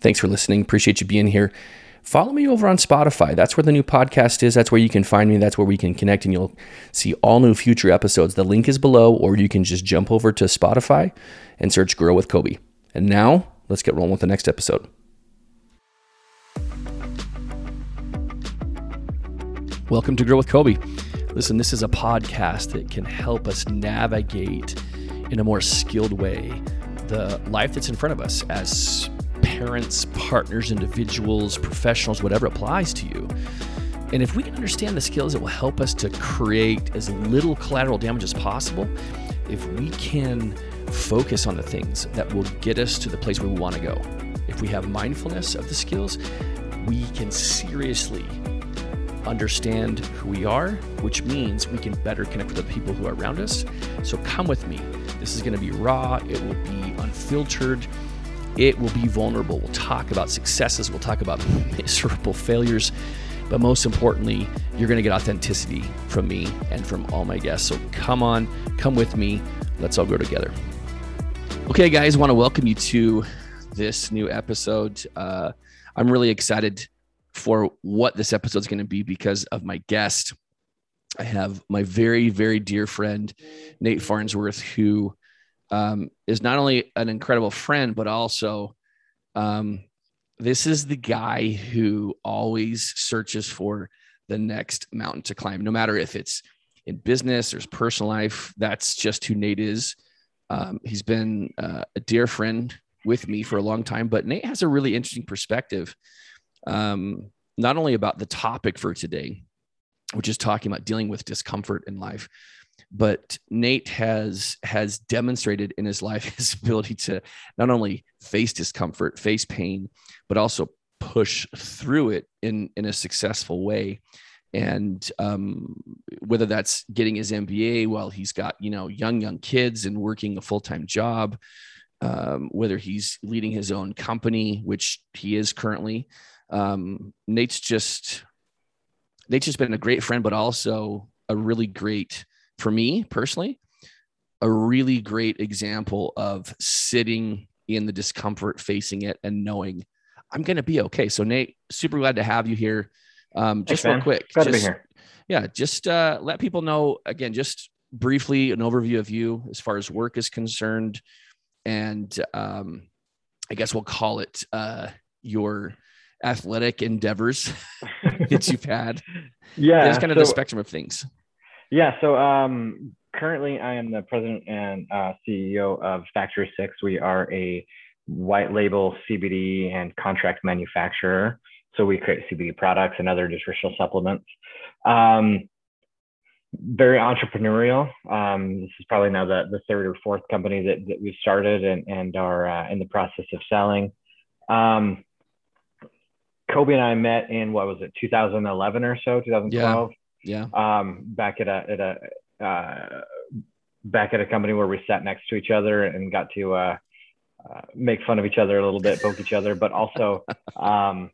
Thanks for listening. Appreciate you being here. Follow me over on Spotify. That's where the new podcast is. That's where you can find me. That's where we can connect and you'll see all new future episodes. The link is below, or you can just jump over to Spotify and search Grow with Coby. And now, let's get rolling with the next episode. Welcome to Grow with Coby. Listen, this is a podcast that can help us navigate in a more skilled way the life that's in front of us as parents, partners, individuals, professionals, whatever applies to you. And if we can understand the skills that will help us to create as little collateral damage as possible, if we can focus on the things that will get us to the place where we want to go, if we have mindfulness of the skills, we can seriously understand who we are, which means we can better connect with the people who are around us. So come with me. This is going to be raw, it will be unfiltered, it will be vulnerable. We'll talk about successes, we'll talk about miserable failures, but most importantly, you're going to get authenticity from me and from all my guests. So come on, come with me. Let's all grow together. Okay, guys, want to welcome you to this new episode. Uh, I'm really excited for what this episode is going to be because of my guest. I have my very, very dear friend, Nate Farnsworth, who um, is not only an incredible friend, but also um, this is the guy who always searches for the next mountain to climb, no matter if it's in business or his personal life. That's just who Nate is. Um, he's been uh, a dear friend with me for a long time, but Nate has a really interesting perspective um, not only about the topic for today, which is talking about dealing with discomfort in life, but Nate has has demonstrated in his life his ability to not only face discomfort, face pain, but also push through it in in a successful way. And um, whether that's getting his MBA while he's got you know young young kids and working a full time job, um, whether he's leading his own company, which he is currently, um, Nate's just Nate's just been a great friend, but also a really great for me personally, a really great example of sitting in the discomfort, facing it, and knowing I'm going to be okay. So Nate, super glad to have you here. Um, just Thanks, real quick, just, to be here. Yeah, just uh, let people know again, just briefly an overview of you as far as work is concerned, and um, I guess we'll call it uh, your athletic endeavors that you've had. Yeah, it's kind of so, the spectrum of things. Yeah, so um, currently I am the president and uh, CEO of Factory Six. We are a white label CBD and contract manufacturer. So we create CBD products and other nutritional supplements. Um, very entrepreneurial. Um, this is probably now the, the third or fourth company that, that we've started and, and are uh, in the process of selling. Um, Coby and I met in what was it, 2011 or so, 2012. Yeah. Um, back at a at a uh, back at a company where we sat next to each other and got to uh, uh, make fun of each other a little bit, poke each other, but also, um,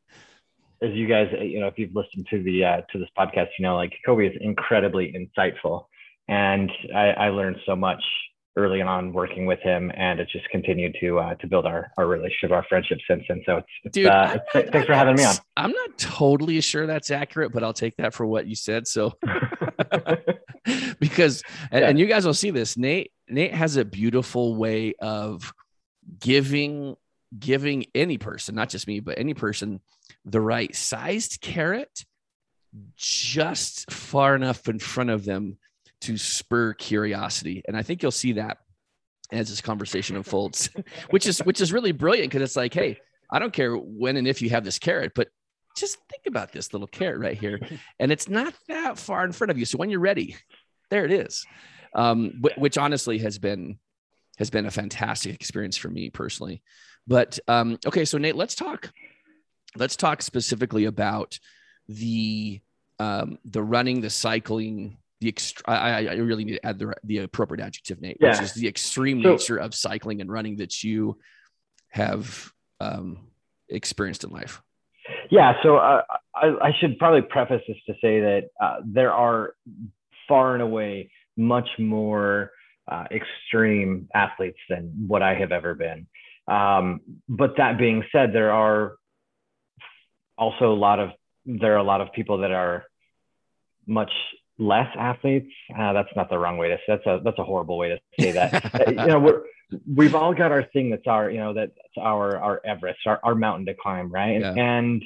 as you guys, you know, if you've listened to the uh, to this podcast, you know, like Coby is incredibly insightful, and I, I learned so much early on working with him, and it just continued to uh, to build our our relationship, our friendship since then. So it's, it's dude, uh, it's, thanks for having me on. I'm not totally sure that's accurate, but I'll take that for what you said. So because and, yeah. and you guys will see this, Nate Nate has a beautiful way of giving giving any person, not just me, but any person, the right sized carrot just far enough in front of them to spur curiosity. And I think you'll see that as this conversation unfolds, which is which is really brilliant because it's like, hey, I don't care when and if you have this carrot, but just think about this little carrot right here, and it's not that far in front of you. So when you're ready, there it is. Um, which honestly has been has been a fantastic experience for me personally. But um, okay, so Nate, let's talk. Let's talk specifically about the um, the running, the cycling, the ext- I, I really need to add the, the appropriate adjective name, yeah. which is the extreme so, nature of cycling and running that you have um, experienced in life. Yeah, so uh, I, I, should probably preface this to say that uh, there are far and away much more uh, extreme athletes than what I have ever been. Um, but that being said, there are also a lot of there are a lot of people that are much less athletes. Uh, that's not the wrong way to. say That's a that's a horrible way to say that. Uh, you know, we're we've all got our thing that's our you know that's our our Everest, our, our mountain to climb, right? Yeah. And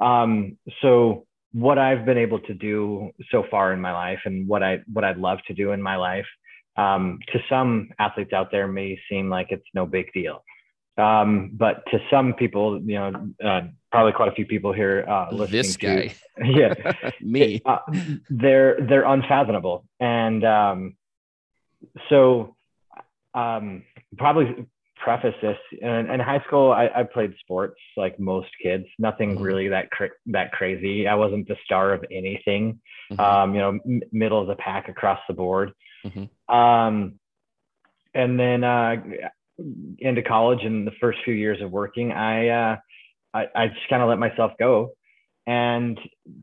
um, so what I've been able to do so far in my life, and what I what I'd love to do in my life, um, to some athletes out there may seem like it's no big deal. Um, but to some people, you know, uh, probably quite a few people here uh, listening this guy, to, yeah, me, uh, they're they're unfathomable, and um, so um, probably preface this. In, in high school I, I, played sports like most kids. Nothing mm-hmm. really that cra- that crazy. I wasn't the star of anything mm-hmm. um, you know m- middle of the pack across the board. Mm-hmm. um, and then uh, into college and the first few years of working i uh, I, I, just kind of let myself go and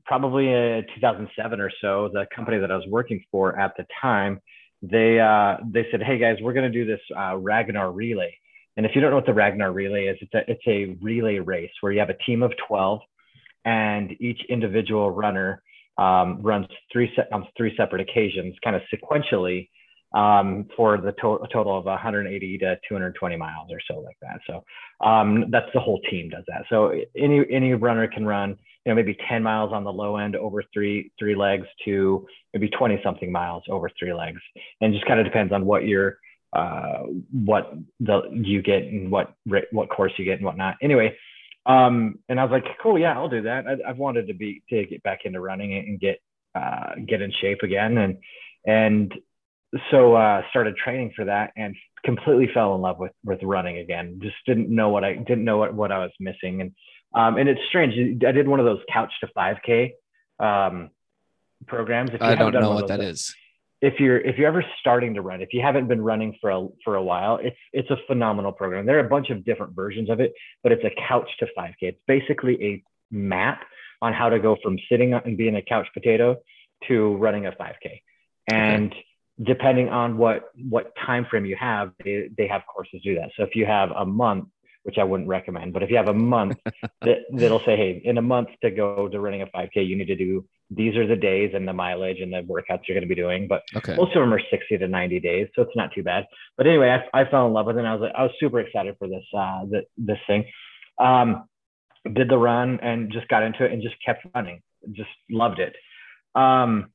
probably in 2007 or so the company that i was working for at the time they uh, they said, "Hey guys, we're going to do this uh, Ragnar relay." And if you don't know what the Ragnar relay is, it's a it's a relay race where you have a team of 12, and each individual runner um, runs three se- on three separate occasions, kind of sequentially, um, for the to- total of 180 to 220 miles or so, like that. So um, that's the whole team does that. So any any runner can run you know maybe 10 miles on the low end over three three legs to maybe 20 something miles over three legs and just kind of depends on what your uh, what the you get and what what course you get and whatnot anyway um, and i was like cool yeah i'll do that I, have wanted to be to get back into running and get uh, get in shape again and and so uh, started training for that and completely fell in love with with running again just didn't know what i didn't know what, what i was missing and um, and it's strange. I did one of those couch to 5K um, programs. If you I don't know what that is. If you're if you're ever starting to run, if you haven't been running for a for a while, it's it's a phenomenal program. There are a bunch of different versions of it, but it's a couch to 5K. It's basically a map on how to go from sitting and being a couch potato to running a 5K. And okay. Depending on what what time frame you have, they, they have courses do that. So if you have a month, which I wouldn't recommend. But if you have a month that, that'll say, hey, in a month to go to running a 5K, you need to do these are the days and the mileage and the workouts you're going to be doing. But okay. most of them are 60 to 90 days, so it's not too bad. But anyway, I, I fell in love with it. And I was like, I was super excited for this uh, the, this thing. Um, did the run and just got into it and just kept running. Just loved it. Um,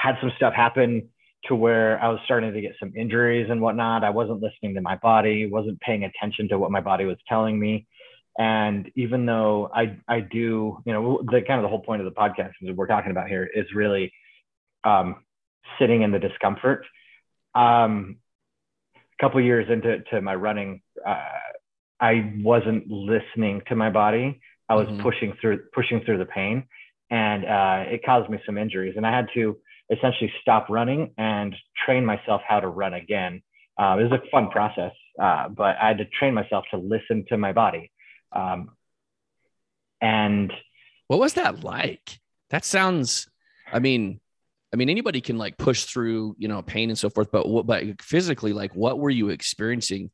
had some stuff happen to where I was starting to get some injuries and whatnot. I wasn't listening to my body, wasn't paying attention to what my body was telling me. And even though I, I do, you know, the kind of the whole point of the podcast that we're talking about here is really um, sitting in the discomfort. Um, a couple years into to my running, uh, I wasn't listening to my body. I was mm-hmm. pushing through pushing through the pain, and uh, it caused me some injuries. And I had to essentially stop running and train myself how to run again. Uh, it was a fun process, uh, but I had to train myself to listen to my body. Um, and what was that like? That sounds, I mean, I mean, anybody can like push through, you know, pain and so forth, but what, but physically, like, what were you experiencing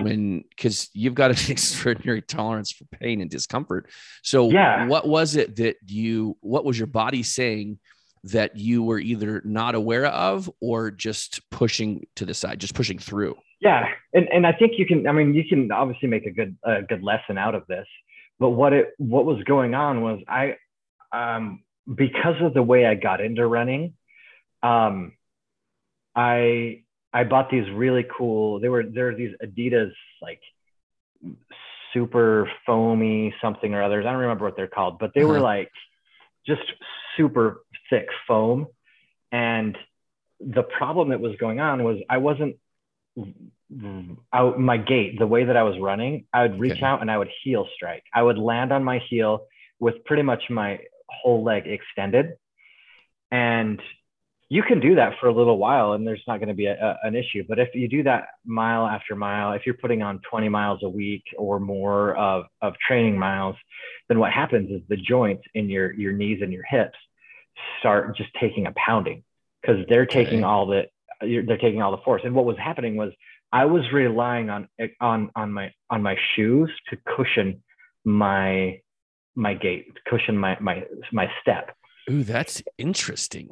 when, because you've got an extraordinary tolerance for pain and discomfort. So, yeah. what was it that you, what was your body saying that you were either not aware of or just pushing to the side, just pushing through? Yeah, and and I think you can. I mean, you can obviously make a good a good lesson out of this. But what it what was going on was I, um, because of the way I got into running, um, I I bought these really cool. They were there are these Adidas like super foamy something or others. I don't remember what they're called, but they uh-huh. were like just super thick foam. And the problem that was going on was I wasn't out my gait, the way that I was running, I would reach okay. out and I would heel strike. I would land on my heel with pretty much my whole leg extended. And you can do that for a little while and there's not going to be a, a, an issue. But if you do that mile after mile, if you're putting on 20 miles a week or more of, of training miles, then what happens is the joints in your, your knees and your hips start just taking a pounding because they're taking okay. all the they're taking all the force. And what was happening was I was relying on eh, on on my on my shoes to cushion my my gait, cushion my my my step. Ooh, that's interesting.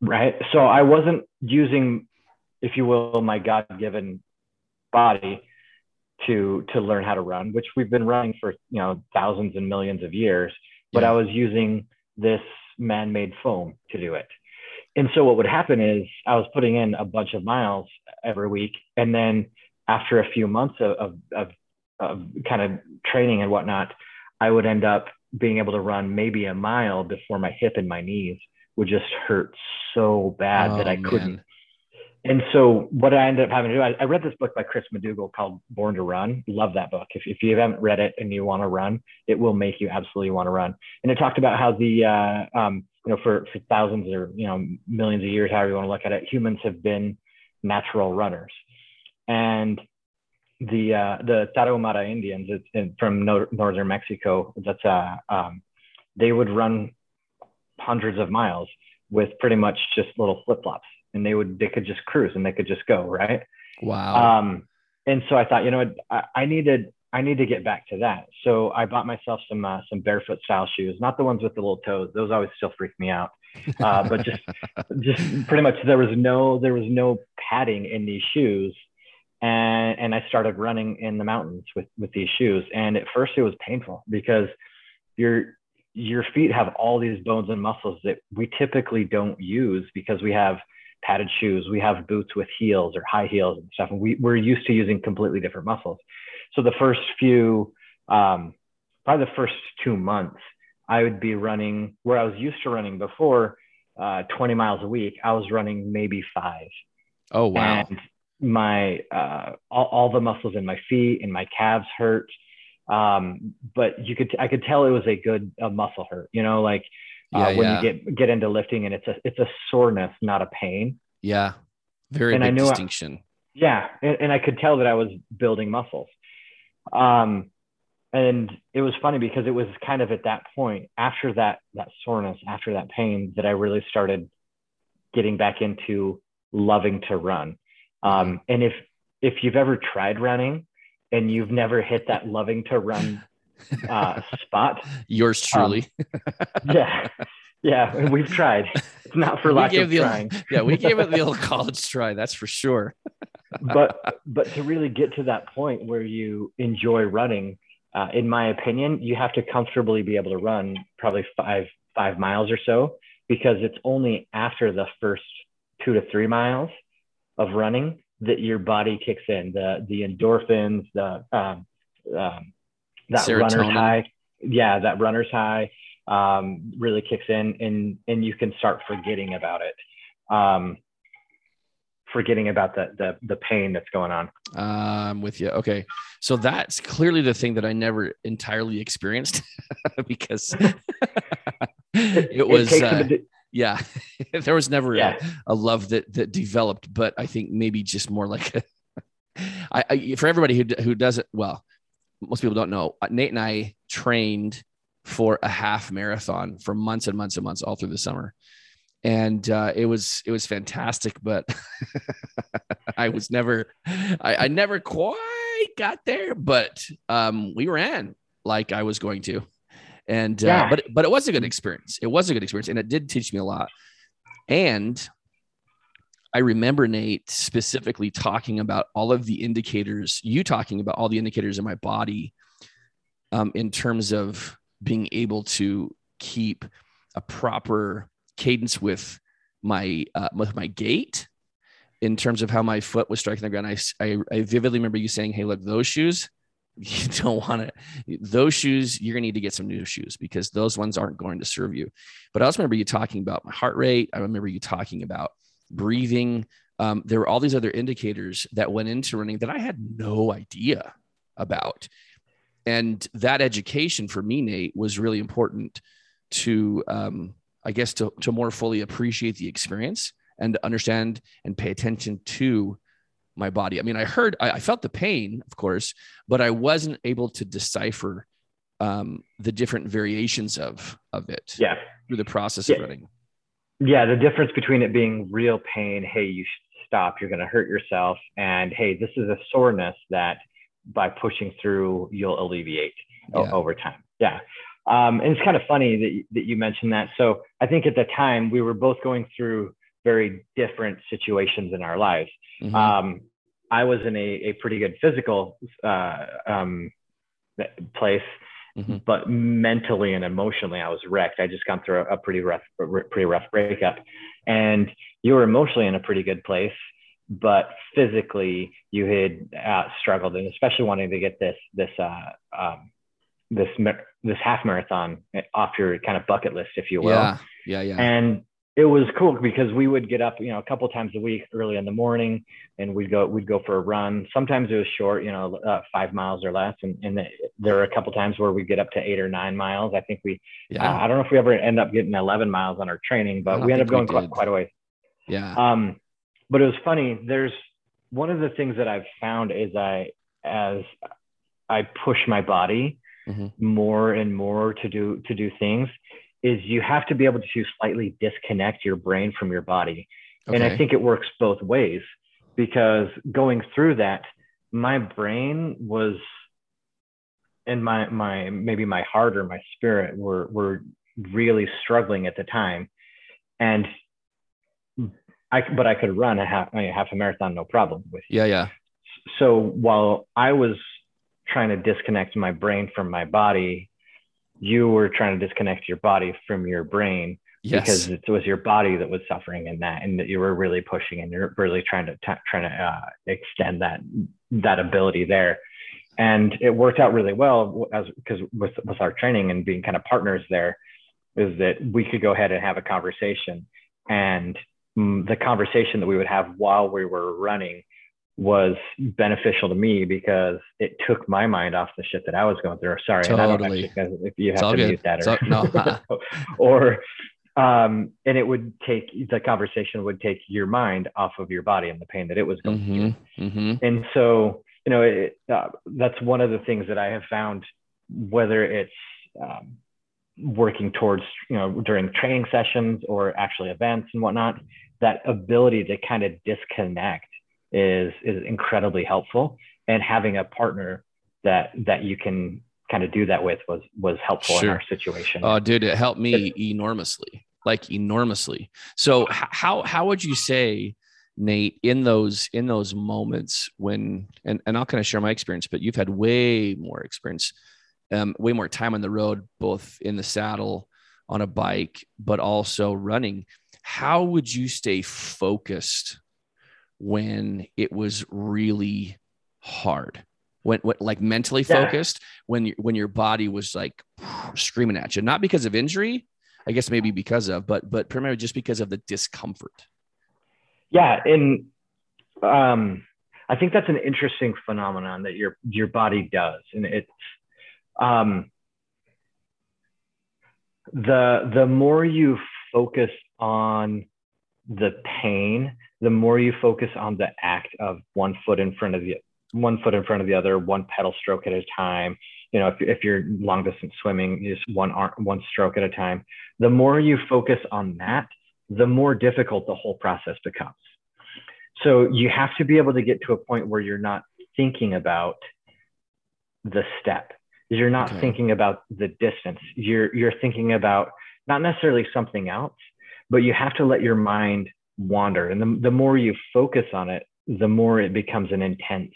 Right. So I wasn't using, if you will, my God given body to to learn how to run, which we've been running for you know thousands and millions of years. But yeah. I was using this man-made foam to do it. And so what would happen is I was putting in a bunch of miles every week, and then after a few months of, of, of, of kind of training and whatnot, I would end up being able to run maybe a mile before my hip and my knees would just hurt so bad oh, that I oh, couldn't. And so what I ended up having to do, I, I, read this book by Chris McDougall called Born to Run. Love that book. If, if you haven't read it and you want to run, it will make you absolutely want to run. And it talked about how the, uh, um, you know, for, for thousands or, you know, millions of years, however you want to look at it, humans have been natural runners. And the, uh, the Tarahumara Indians in, from no, northern Mexico, that's, uh, um, they would run hundreds of miles with pretty much just little flip flops and they would they could just cruise and they could just go right? Wow. Um and so i thought you know I, I needed i need to get back to that. So i bought myself some uh, some barefoot style shoes not the ones with the little toes. Those always still freak me out. Uh, but just just pretty much there was no there was no padding in these shoes. And and i started running in the mountains with with these shoes. And at first it was painful because you're your feet have all these bones and muscles that we typically don't use because we have padded shoes, we have boots with heels or high heels and stuff. And we, we're used to using completely different muscles. So the first few, um, probably the first two months, I would be running where I was used to running before, uh, 20 miles a week. I was running maybe five. Oh, wow. And my, uh, all, all the muscles in my feet and my calves hurt um, but you could I could tell it was a good a muscle hurt. You know, like uh, when yeah. you get get into lifting and it's a it's a soreness, not a pain. Yeah, very and big I knew distinction. I, yeah, and, and I could tell that I was building muscles. Um, and it was funny because it was kind of at that point after that that soreness, after that pain, that I really started getting back into loving to run. Um, mm-hmm. and if if you've ever tried running, and you've never hit that loving to run uh, spot. Yours truly. Um, yeah. Yeah. We've tried. It's not for lack of trying. Old, yeah. We gave it the old college try. That's for sure. but, but to really get to that point where you enjoy running, uh, in my opinion, you have to comfortably be able to run probably five, five miles or so, because it's only after the first two to three miles of running that your body kicks in the the endorphins the um, um, that Serotonin. runner's high. Yeah that runner's high um, really kicks in and and you can start forgetting about it. Um, forgetting about the, the the pain that's going on. I'm with you. Okay. So that's clearly the thing that i never entirely experienced because it, it was it uh, yeah there was never yeah. a, a, love that that developed but i think maybe just more like a, I, I, for everybody who who doesn't well most people don't know uh, nate and i trained for a half marathon for months and months and months all through the summer and uh, it was it was fantastic but i was never I, I never quite got there but um, we ran like i was going to and uh, yeah. but but it was a good experience. It was a good experience, and it did teach me a lot. And I remember Nate specifically talking about all of the indicators. You talking about all the indicators in my body, um, in terms of being able to keep a proper cadence with my uh, with my gait in terms of how my foot was striking the ground. I, I, I vividly remember you saying, "Hey, look, those shoes you don't want to those shoes you're going to need to get some new shoes because those ones aren't going to serve you but i also remember you talking about my heart rate i remember you talking about breathing um, there were all these other indicators that went into running that i had no idea about and that education for me nate was really important to um, i guess to, to more fully appreciate the experience and to understand and pay attention to my body. I mean, I heard, I, I felt the pain, of course, but I wasn't able to decipher um, the different variations of of it. Yeah. Through the process yeah. of running. Yeah, the difference between it being real pain, hey, you stop, you're going to hurt yourself. And hey, this is a soreness that by pushing through, you'll alleviate yeah. over time. Yeah. Um, and it's kind of funny that, that you mentioned that. So I think at the time we were both going through very different situations in our lives. Mm-hmm. Um, I was in a, a pretty good physical uh, um, place, mm-hmm. but mentally and emotionally, I was wrecked. I just gone through a, a pretty rough, pretty rough breakup, and you were emotionally in a pretty good place, but physically you had uh, struggled, and especially wanting to get this this uh, um, this this half marathon off your kind of bucket list, if you will. Yeah, yeah, yeah. And it was cool because we would get up, you know, a couple times a week early in the morning, and we'd go we'd go for a run. Sometimes it was short, you know, uh, five miles or less, and, and there were a couple times where we get up to eight or nine miles. I think we, yeah. Uh, I don't know if we ever end up getting 11 miles on our training, but we end up going quite, quite a way. Yeah. Um, but it was funny. There's one of the things that I've found is I as I push my body mm-hmm. more and more to do to do things is you have to be able to slightly disconnect your brain from your body. Okay. And I think it works both ways because going through that, my brain was and my my maybe my heart or my spirit were were really struggling at the time. And I but I could run a half a half a marathon no problem with you. Yeah, yeah. So while I was trying to disconnect my brain from my body you were trying to disconnect your body from your brain yes. because it was your body that was suffering in that and that you were really pushing and you're really trying to t- trying to uh, extend that that ability there and it worked out really well as because with with our training and being kind of partners there is that we could go ahead and have a conversation and mm, the conversation that we would have while we were running was beneficial to me because it took my mind off the shit that I was going through. Sorry, totally. if you have to mute that or, no. or um, and it would take the conversation would take your mind off of your body and the pain that it was going mm-hmm. through. Mm-hmm. And so, you know, it, uh, that's one of the things that I have found, whether it's um, working towards, you know, during training sessions or actually events and whatnot, that ability to kind of disconnect is is incredibly helpful. And having a partner that that you can kind of do that with was was helpful sure. in our situation. Oh dude it helped me enormously like enormously. So how how would you say nate in those in those moments when and, and i'll kind of share my experience but you've had way more experience um, way more time on the road both in the saddle on a bike but also running. How would you stay focused when it was really hard when, when like mentally focused yeah. when you, when your body was like screaming at you not because of injury i guess maybe because of but but primarily just because of the discomfort yeah and um i think that's an interesting phenomenon that your your body does and it's um the the more you focus on the pain the more you focus on the act of one foot in front of the one foot in front of the other, one pedal stroke at a time. You know, if, if you're long distance swimming, just one arm, one stroke at a time. The more you focus on that, the more difficult the whole process becomes. So you have to be able to get to a point where you're not thinking about the step. You're not okay. thinking about the distance. You're you're thinking about not necessarily something else, but you have to let your mind wander and the, the more you focus on it the more it becomes an intense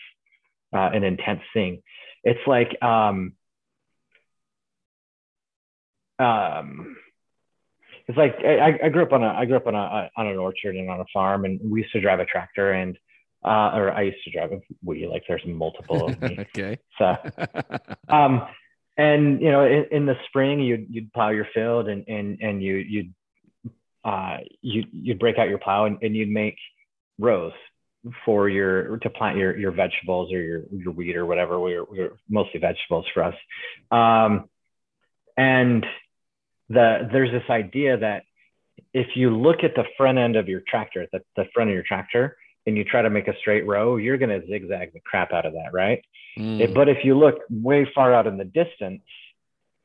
uh, an intense thing it's like um, um, it's like I, I grew up on a I grew up on a on an orchard and on a farm and we used to drive a tractor and uh, or I used to drive a we like there's multiple of me. okay. So um and you know in, in the spring you'd you'd plow your field and and and you you'd uh, you, you'd break out your plow and, and you'd make rows for your to plant your your vegetables or your your wheat or whatever. We're, we're mostly vegetables for us, um, and the there's this idea that if you look at the front end of your tractor, the, the front of your tractor, and you try to make a straight row, you're going to zigzag the crap out of that, right? Mm. It, but if you look way far out in the distance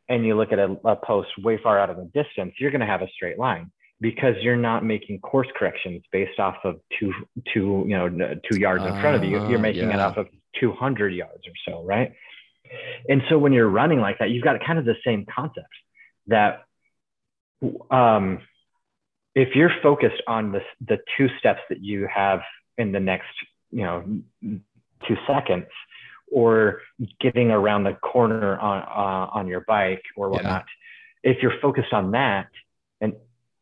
and you look at a, a post way far out in the distance, you're going to have a straight line because you're not making course corrections based off of two two you know two yards in front of you you're Ah, making it off of 200 yards or so right and so when you're running like that you've got kind of the same concept that um, if you're focused on the, the two steps that you have in the next you know two seconds or getting around the corner on uh, on your bike or Yeah. whatnot if you're focused on that and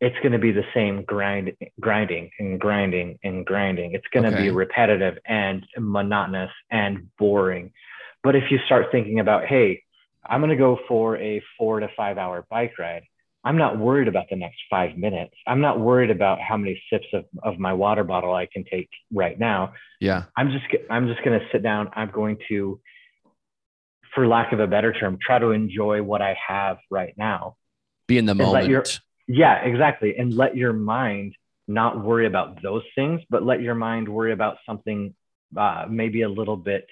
it's going to be the same grind grinding and grinding and grinding it's going to Okay. be repetitive and monotonous and boring but if you start thinking about hey i'm going to go for a four to five hour bike ride i'm not worried about the next five minutes i'm not worried about how many sips of, of my water bottle i can take right now Yeah. I'm just I'm just going to sit down. I'm going to, for lack of a better term, try to enjoy what I have right now. Be in the let moment. your- Yeah, exactly. And let your mind not worry about those things, but let your mind worry about something uh, maybe a little bit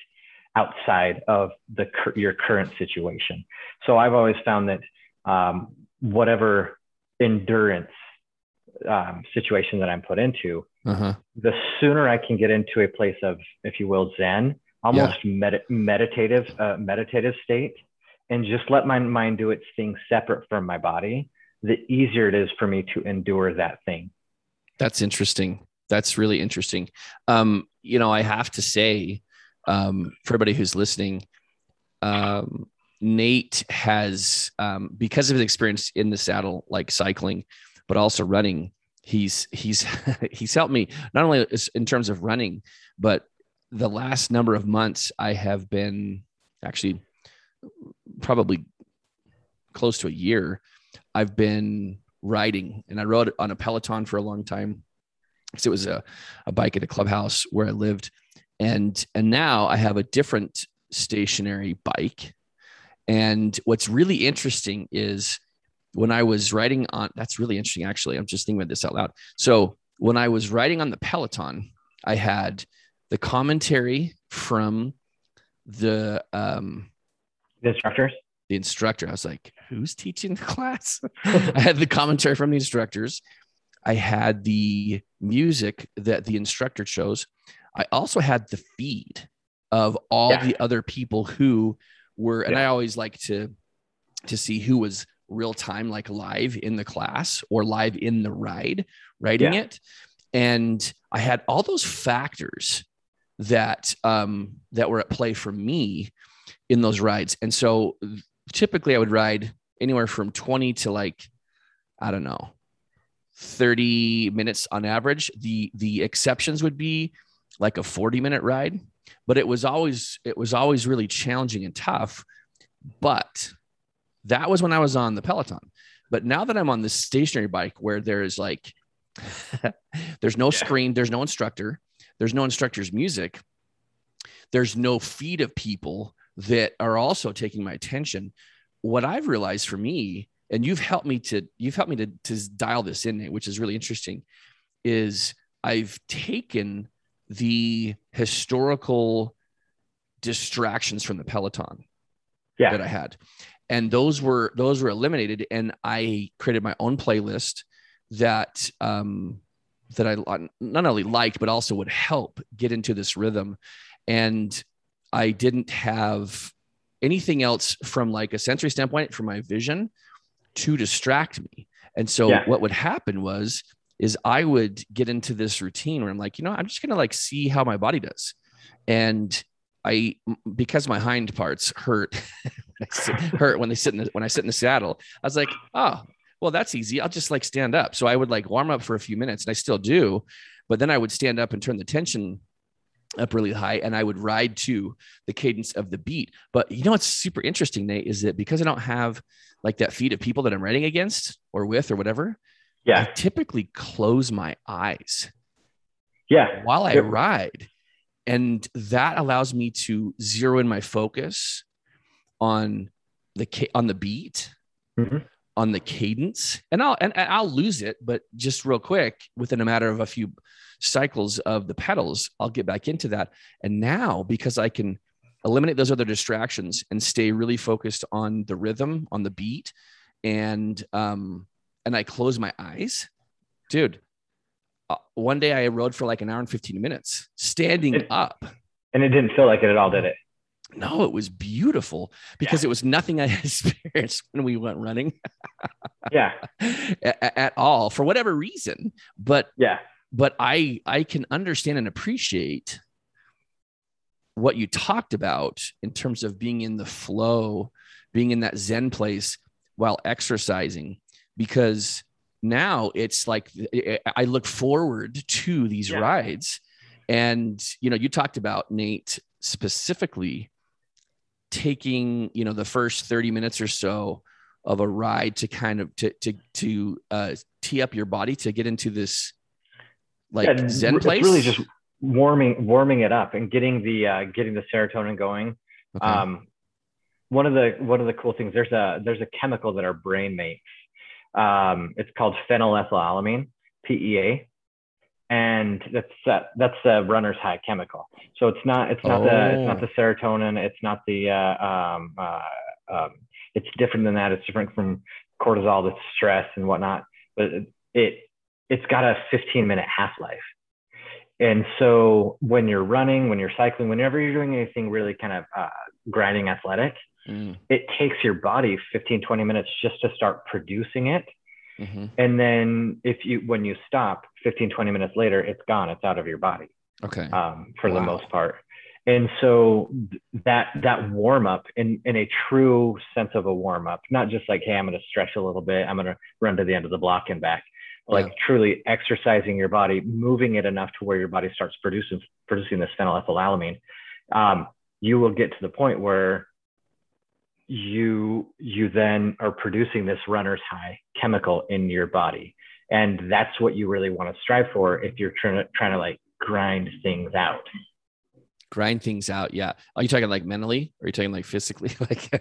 outside of the your current situation. So I've always found that um, whatever endurance um, situation that I'm put into, uh-huh. the sooner I can get into a place of, if you will, Zen, almost med- meditative, uh, meditative state, and just let my mind do its thing separate from my body, the easier it is for me to endure that thing. That's interesting. That's really interesting. Um, you know, I have to say, um, for everybody who's listening, um, Nate has, um, because of his experience in the saddle, like cycling, but also running, he's he's he's helped me not only in terms of running, but the last number of months I have been actually probably close to a year. I've been riding, and I rode on a Peloton for a long time because it was a, a bike at a clubhouse where I lived. And and now I have a different stationary bike. And what's really interesting is when I was riding on that's really interesting actually. I'm just thinking about this out loud. So when I was riding on the Peloton, I had the commentary from the um The instructors? The instructor. I was like, who's teaching the class? I had the commentary from the instructors. I had the music that the instructor chose. I also had the feed of all Yeah. the other people who were, and Yeah. I always like to to see who was real time, like live in the class or live in the ride, writing Yeah. it. And I had all those factors that um, that were at play for me in those rides. And so typically I would ride anywhere from 20 to like, I don't know, 30 minutes on average. The the exceptions would be like a 40 minute ride, but it was always it was always really challenging and tough. But that was when I was on the Peloton. But now that I'm on this stationary bike where there's like there's no Yeah. screen, there's no instructor, there's no instructor's music, there's no feed of people that are also taking my attention. What I've realized for me, and you've helped me to you've helped me to, to dial this in, which is really interesting, is I've taken the historical distractions from the Peloton Yeah. that I had. And those were those were eliminated. And I created my own playlist that um that I not only liked, but also would help get into this rhythm. And I didn't have anything else from like a sensory standpoint from my vision to distract me. And so Yeah. what would happen was is I would get into this routine where I'm like, you know, I'm just gonna like see how my body does. And I because my hind parts hurt when I sit- hurt when they sit in the, when I sit in the saddle. I was like, oh, well, that's easy. I'll just like stand up. So I would like warm up for a few minutes, and I still do, but then I would stand up and turn the tension up really high, and I would ride to the cadence of the beat. But you know what's super interesting, Nate, is that because I don't have like that feed of people that I'm riding against or with or whatever, yeah, I typically close my eyes Yeah. while I Yep. ride. And that allows me to zero in my focus on the on the beat, Mhm. On the cadence, and I'll and, and I'll lose it, but just real quick, within a matter of a few cycles of the pedals, I'll get back into that. And now, because I can eliminate those other distractions and stay really focused on the rhythm, on the beat, and um, and I close my eyes, dude. Uh, one day I rode for like an hour and 15 minutes standing It- up. And it didn't feel like it at all, did it? No, it was beautiful because Yeah. it was nothing I experienced when we went running Yeah. at, at all for whatever reason. But Yeah. but I I can understand and appreciate what you talked about in terms of being in the flow, being in that zen place while exercising because now it's like eh, eh, I look forward to these Yeah. rides and you know you talked about Nate specifically taking you know the first 30 minutes or so of a ride to kind of to to to uh tee up your body to get into this like Yeah, zen it's place really just warming warming it up and getting the uh, getting the serotonin going. Okay. Um, one of the one of the cool things there's a there's a chemical that our brain makes. Um, it's called phenylethylamine, PEA, and that's uh, that's the runner's high chemical. So it's not it's not the it's not Oh. the serotonin. It's not the uh, um, uh, um, it's different than that. It's different from cortisol, the stress and whatnot. But it, it it's got a 15 minute half life. And so when you're running, when you're cycling, whenever you're doing anything really kind of uh, grinding athletic, Mm, it takes your body 15, 20 minutes just to start producing it. Mhm. And then if you, when you stop 15, 20 minutes later, it's gone, it's out of your body okay um, for the most part. And so that, that warm up in, in a true sense of a warm up, not just like, Hey, I'm going to stretch a little bit. I'm going to run to the end of the block and back like Yeah. truly exercising your body, moving it enough to where your body starts producing producing this phenylethylamine, um, you will get to the point where you you then are producing this runner's high chemical in your body, and that's what you really want to strive for if you're trying to trying to like grind things out. Grind things out. Yeah. Are you talking like mentally? Or are you talking like physically? Like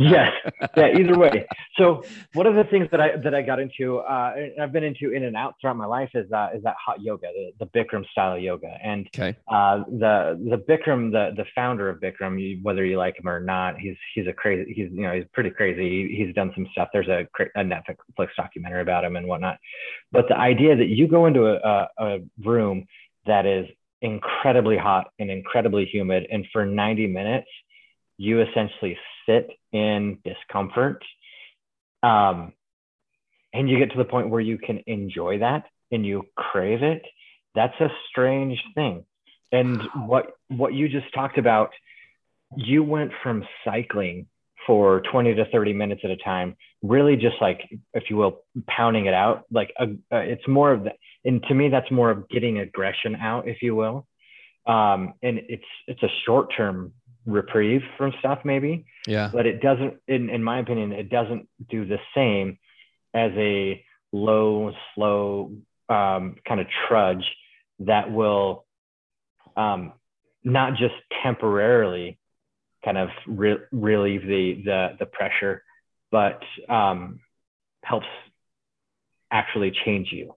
yes. Yeah either way. So one of the things that i that i got into uh and i've been into in and out throughout my life is uh is that hot yoga the, the bikram style yoga. And okay. uh the the bikram the the founder of bikram you, whether you like him or not he's he's a crazy he's you know he's pretty crazy. He, he's done some stuff. There's a, a netflix documentary about him and whatnot. But the idea that you go into a, a, a room that is incredibly hot and incredibly humid and for 90 minutes you essentially sit in discomfort um, and you get to the point where you can enjoy that and you crave it. That's a strange thing. And what what you just talked about you went from cycling for 20 to 30 minutes at a time really just like if you will pounding it out like a, it's more of that and to me that's more of getting aggression out if you will. Um, and it's it's a short term reprieve from stuff maybe. Yeah. But it doesn't in, in my opinion it doesn't do the same as a low slow um, kind of trudge that will um, not just temporarily kind of re- relieve the, the the pressure but um, helps actually change you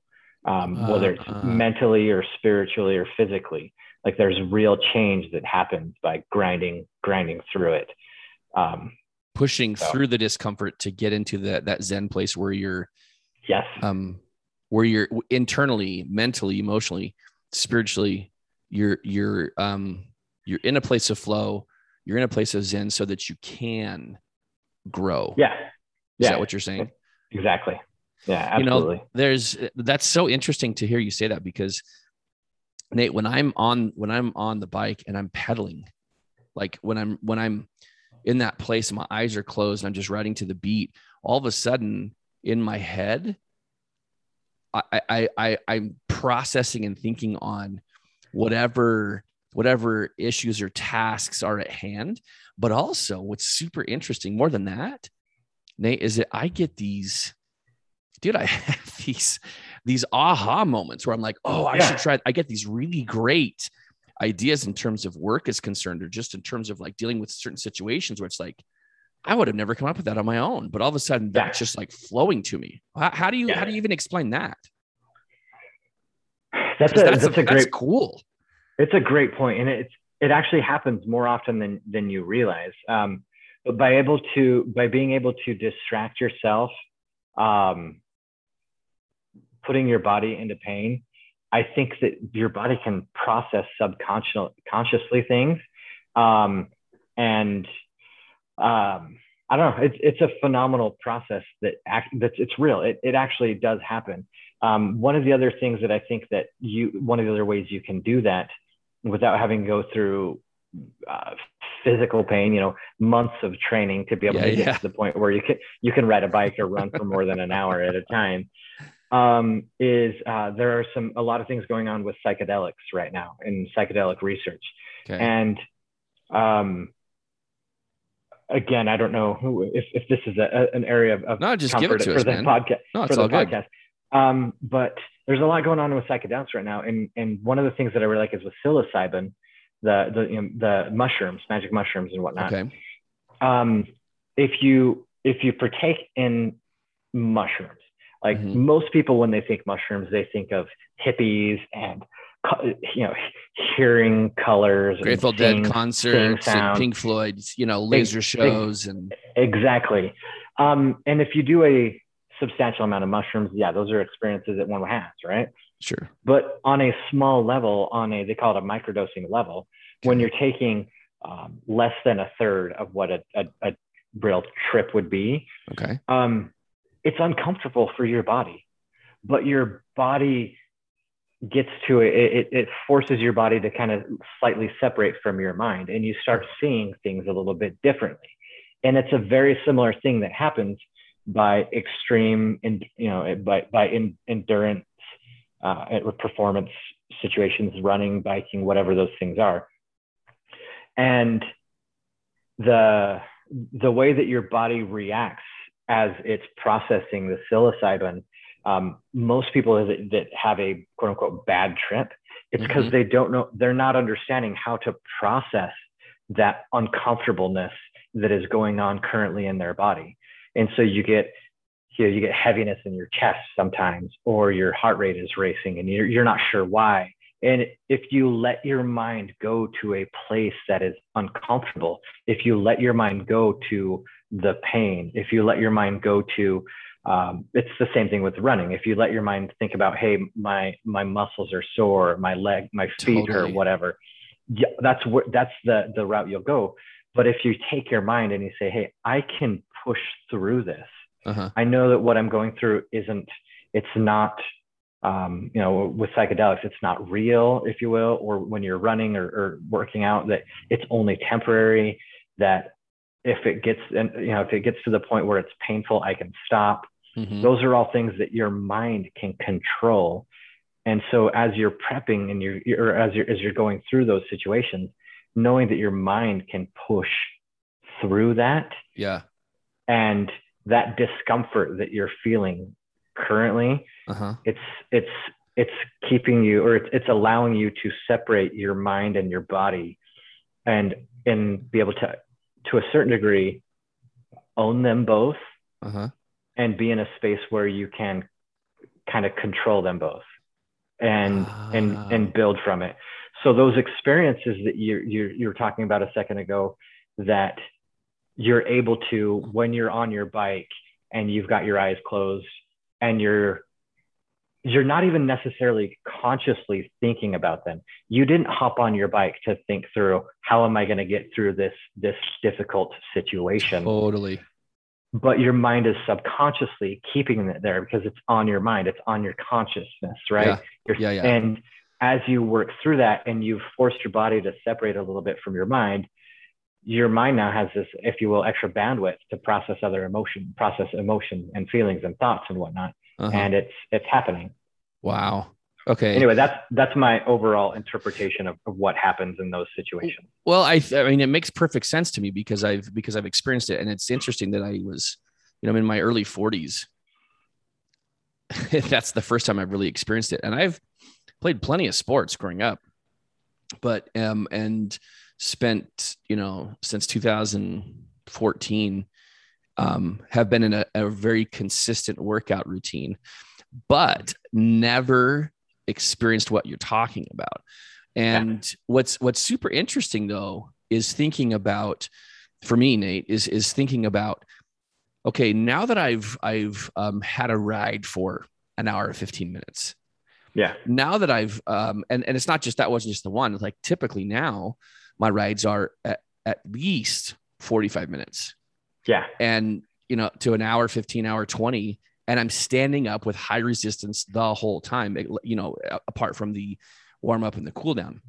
um, whether it's Uh, uh. mentally or spiritually or physically like there's real change that happens by grinding grinding through it. Um, pushing So- through the discomfort to get into that that zen place where you're yes. um where you're internally mentally emotionally spiritually you're you're um you're in a place of flow you're in a place of zen so that you can grow. Yeah. Is yeah. that what you're saying? Exactly yeah you know absolutely. there's that's so interesting to hear you say that because nate when i'm on when i'm on the bike and i'm pedaling like when i'm when i'm in that place and my eyes are closed and i'm just riding to the beat all of a sudden in my head i i i i'm processing and thinking on whatever whatever issues or tasks are at hand. But also what's super interesting more than that nate is that i get these dude, I have these these aha moments where I'm like, oh, I Yeah. should try. I get these really great ideas in terms of work is concerned, or just in terms of like dealing with certain situations where it's like, I would have never come up with that on my own, but all of a sudden Yeah. that's just like flowing to me. How, how do you Yeah. how do you even explain that? that's a that's, that's, a, that's great cool. it's a great point and it's it actually happens more often than than you realize um, but by able to by being able to distract yourself um, putting your body into pain, I think that your body can process subconsciously things. Um, and um, I don't know, it's, it's a phenomenal process that act, that's, it's real. It, it actually does happen. Um, one of the other things that I think that you, one of the other ways you can do that without having to go through uh, physical pain, you know, months of training to be able yeah, to get yeah. to the point where you can you can ride a bike or run for more than an hour at a time. Um, is uh, there are some a lot of things going on with psychedelics right now in psychedelic research, okay. and um, again, I don't know who if, if this is a, an area of, of no, just give it to for us, the man. podcast no, for the podcast. Um, but there's a lot going on with psychedelics right now, and and one of the things that I really like is with psilocybin the the you know, the mushrooms, magic mushrooms and whatnot. Okay. Um, if you if you partake in mushrooms, like mm-hmm. most people when they think mushrooms, they think of hippies and you know hearing colors, Grateful Dead concerts, and Pink Floyd's, you know, laser shows, and exactly. Um, and if you do a substantial amount of mushrooms, yeah, those are experiences that one has, right? Sure. But on a small level, on a they call it a microdosing level, okay. when you're taking um, less than a third of what a, a, a real trip would be, okay, um, it's uncomfortable for your body, but your body gets to it, it, it forces your body to kind of slightly separate from your mind, and you start seeing things a little bit differently. And it's a very similar thing that happens by extreme, in, you know, by by in, endurance uh, performance situations, running, biking, whatever those things are. And the the way that your body reacts as it's processing the psilocybin, um, most people that, that, have a quote unquote bad trip, it's because mm-hmm. they don't know, they're not understanding how to process that uncomfortableness that is going on currently in their body. And so you get you know, you get heaviness in your chest sometimes, or your heart rate is racing and you're, you're not sure why. And if you let your mind go to a place that is uncomfortable, if you let your mind go to the pain, if you let your mind go to, um, it's the same thing with running. If you let your mind think about, hey, my my muscles are sore, my leg, my feet totally. hurt, whatever. Yeah, that's what that's the the route you'll go. But if you take your mind and you say, hey, I can push through this uh-huh. I know that what I'm going through isn't, it's not, um, you know, with psychedelics, it's not real, if you will, or when you're running or, or working out, that it's only temporary, that if it gets, and you know, if it gets to the point where it's painful, I can stop. Mm-hmm. Those are all things that your mind can control. And so as you're prepping and you're, or as you're, as you're going through those situations, knowing that your mind can push through that. Yeah. And that discomfort that you're feeling currently uh-huh. it's it's it's keeping you or it's, it's allowing you to separate your mind and your body and and be able to to a certain degree own them both uh-huh. and be in a space where you can kind of control them both and and ah. and build from it so those experiences that you you you were talking about a second ago that you're able to when you're on your bike and you've got your eyes closed and you're you're not even necessarily consciously thinking about them you didn't hop on your bike to think through how am i going to get through this this difficult situation totally but your mind is subconsciously keeping it there because it's on your mind it's on your consciousness right yeah. yeah, yeah. and as you work through that and you've forced your body to separate a little bit from your mind your mind now has this, if you will, extra bandwidth to process other emotion, process emotion and feelings and thoughts and whatnot. Uh-huh. And it's it's happening. Wow. Okay. Anyway, that's that's my overall interpretation of, of what happens in those situations. Well, I I mean it makes perfect sense to me because I've because I've experienced it, and it's interesting that I was, you know, I'm in my early 40s. that's the first time I've really experienced it, and I've played plenty of sports growing up, but um and spent, you know, since 2014, um, have been in a, a very consistent workout routine, but never experienced what you're talking about. And yeah. what's what's super interesting though is thinking about, for me, Nate, is is thinking about, okay, now that I've I've um, had a ride for an hour 15 minutes. Yeah. Now that I've um and, and it's not just that wasn't just the one, like typically now my rides are at, at least 45 minutes. Yeah. And you know, to an hour, 15 hour, 20. And I'm standing up with high resistance the whole time, you know, apart from the warm up and the cool down.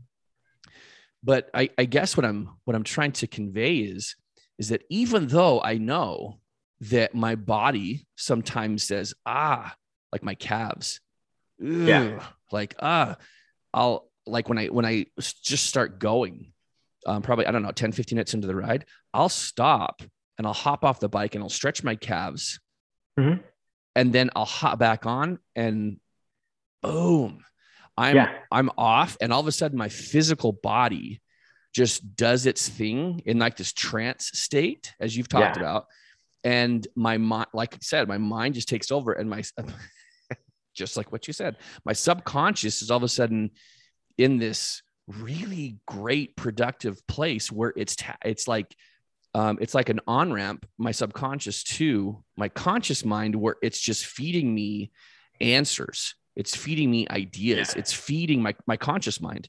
But I, I guess what I'm what I'm trying to convey is is that even though I know that my body sometimes says, ah, like my calves, yeah, like ah, I'll like when I when I just start going, um, probably I don't know, 10, 15 minutes into the ride, I'll stop and I'll hop off the bike and I'll stretch my calves. Mm-hmm. And then I'll hop back on and boom, I'm yeah. I'm off. And all of a sudden my physical body just does its thing in like this trance state, as you've talked Yeah. about. And my mind, like I said, my mind just takes over and my just like what you said, my subconscious is all of a sudden in this really great productive place where it's ta- it's like um, it's like an on ramp my subconscious to my conscious mind where it's just feeding me answers. It's feeding me ideas. Yeah. it's feeding my my conscious mind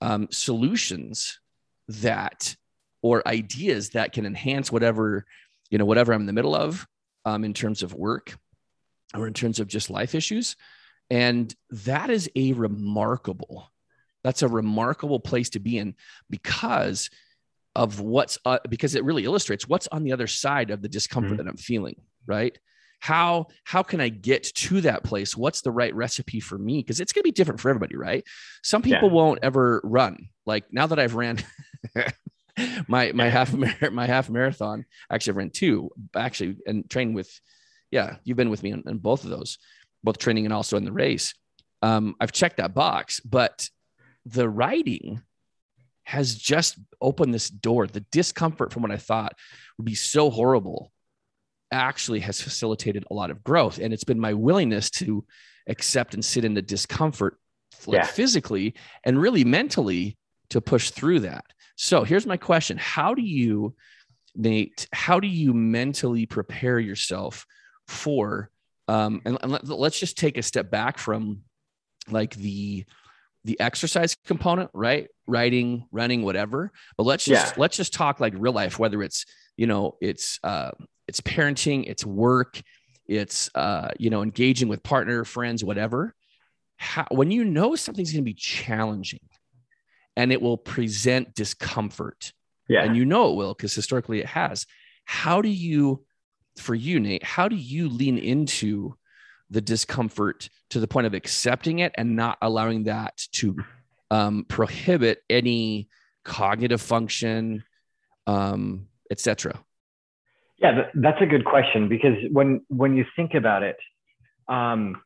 um, solutions that or ideas that can enhance whatever you know whatever i'm in the middle of um, in terms of work or in terms of just life issues. And that is a remarkable that's a remarkable place to be in because of what's uh, because it really illustrates what's on the other side of the discomfort Mhm. that i'm feeling right? How how can i get to that place? What's the right recipe for me? Because it's going to be different for everybody right? Some people Yeah. won't ever run. Like now that i've ran my my half mar- my half marathon actually i've ran two actually and trained with yeah you've been with me on, on both of those both training and also in the race. Um, i've checked that box but the riding has just opened this door. The discomfort from what i thought would be so horrible actually has facilitated a lot of growth. And it's been my willingness to accept and sit in the discomfort like Yeah. physically and really mentally to push through that. So here's my question. How do you nate how do you mentally prepare yourself for um and, and let, let's just take a step back from like the the exercise component right riding running whatever but let's just Yeah. let's just talk like real life whether it's you know it's uh it's parenting it's work it's uh you know engaging with partner friends whatever how, when you know something's going to be challenging and it will present discomfort Yeah. and you know it will because historically it has how do you for you nate how do you lean into the discomfort to the point of accepting it and not allowing that to um, prohibit any cognitive function um, etc Yeah, that's a good question because when when you think about it, um,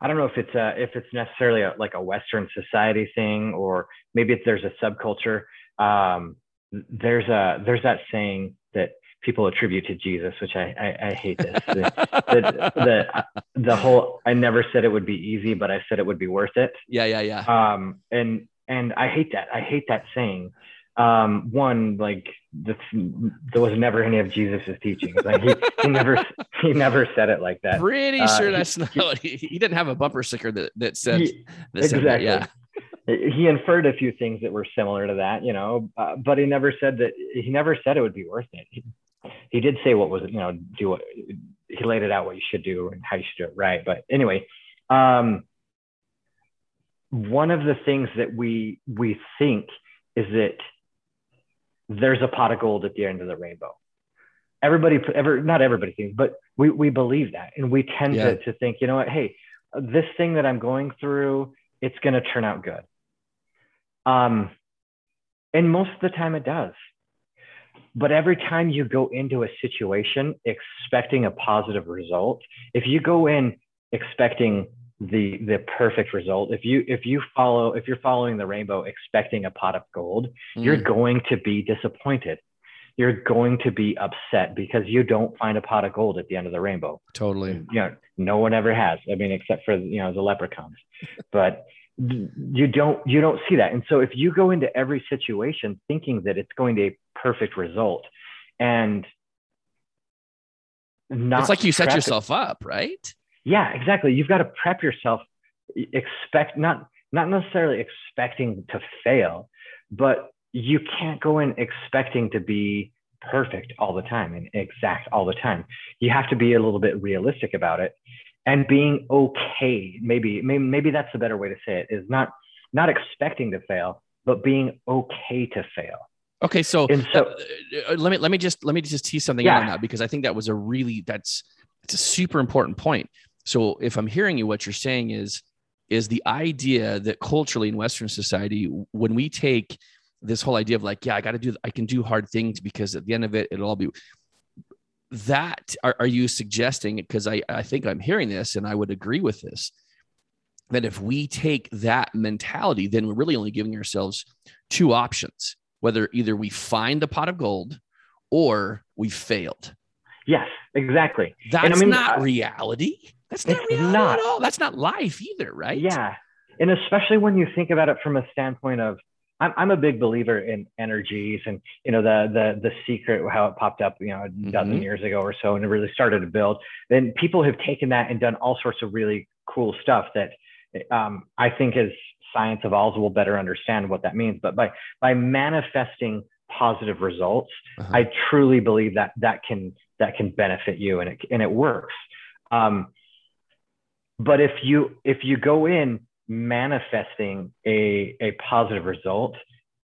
I don't know if it's a, if it's necessarily a, like a Western society thing or maybe if there's a subculture. Um, there's a there's that saying that people attribute to Jesus, which I I, I hate this. the, the, the the whole I never said it would be easy, but I said it would be worth it. yeah yeah yeah um and and i hate that i hate that saying um one like this, there was never any of jesus's teachings like he, he never he never said it like that pretty uh, sure he- that's not what he, he didn't have a bumper sticker that that said, He- that. exactly. yeah he inferred a few things that were similar to that you know uh, but he never said that he never said it would be worth it he, he did say what was you know do what he laid it out what you should do and how you should do it right. But anyway um one of the things that we we think is that there's a pot of gold at the end of the rainbow. Everybody ever not everybody thinks but we we believe that. And we tend Yeah. to, to think you know what? Hey this thing that i'm going through it's going to turn out good. Um and most of the time it does but every time you go into a situation expecting a positive result if you go in expecting the the perfect result if you if you follow if you're following the rainbow expecting a pot of gold you're Mm, going to be disappointed. You're going to be upset because you don't find a pot of gold at the end of the rainbow. Totally. You know no one ever has. I mean except for you know the leprechauns. But you don't you don't see that and so if you go into every situation thinking that it's going to be a perfect result and not it's like you set yourself up right yeah, exactly. You've got to prep yourself, expect not not necessarily expecting to fail, but you can't go in expecting to be perfect all the time and exact all the time. You have to be a little bit realistic about it and being okay. Maybe, maybe, maybe that's the better way to say it is not, not expecting to fail, but being okay to fail. Okay. So, so uh, uh, let me, let me just, let me just tease something yeah. out on that because I think that was a really, that's, it's a super important point. So if I'm hearing you, what you're saying is, is the idea that culturally in Western society, when we take this whole idea of like, yeah, I got to do, I can do hard things because at the end of it, it'll all be that. Are, are you suggesting? Because I, I think I'm hearing this and I would agree with this that if we take that mentality, then we're really only giving ourselves two options whether either we find the pot of gold or we failed. Yes, exactly. That's I mean, not uh, reality. That's not reality not. at all. That's not life either, right? Yeah. And especially when you think about it from a standpoint of I'm, I'm a big believer in energies and you know the the the secret how it popped up you know a mm-hmm. dozen years ago or so and it really started to build then people have taken that and done all sorts of really cool stuff that um, I think as science evolves we'll better understand what that means but by by manifesting positive results uh-huh. I truly believe that that can that can benefit you and it and it works um, but if you if you go in manifesting a, a positive result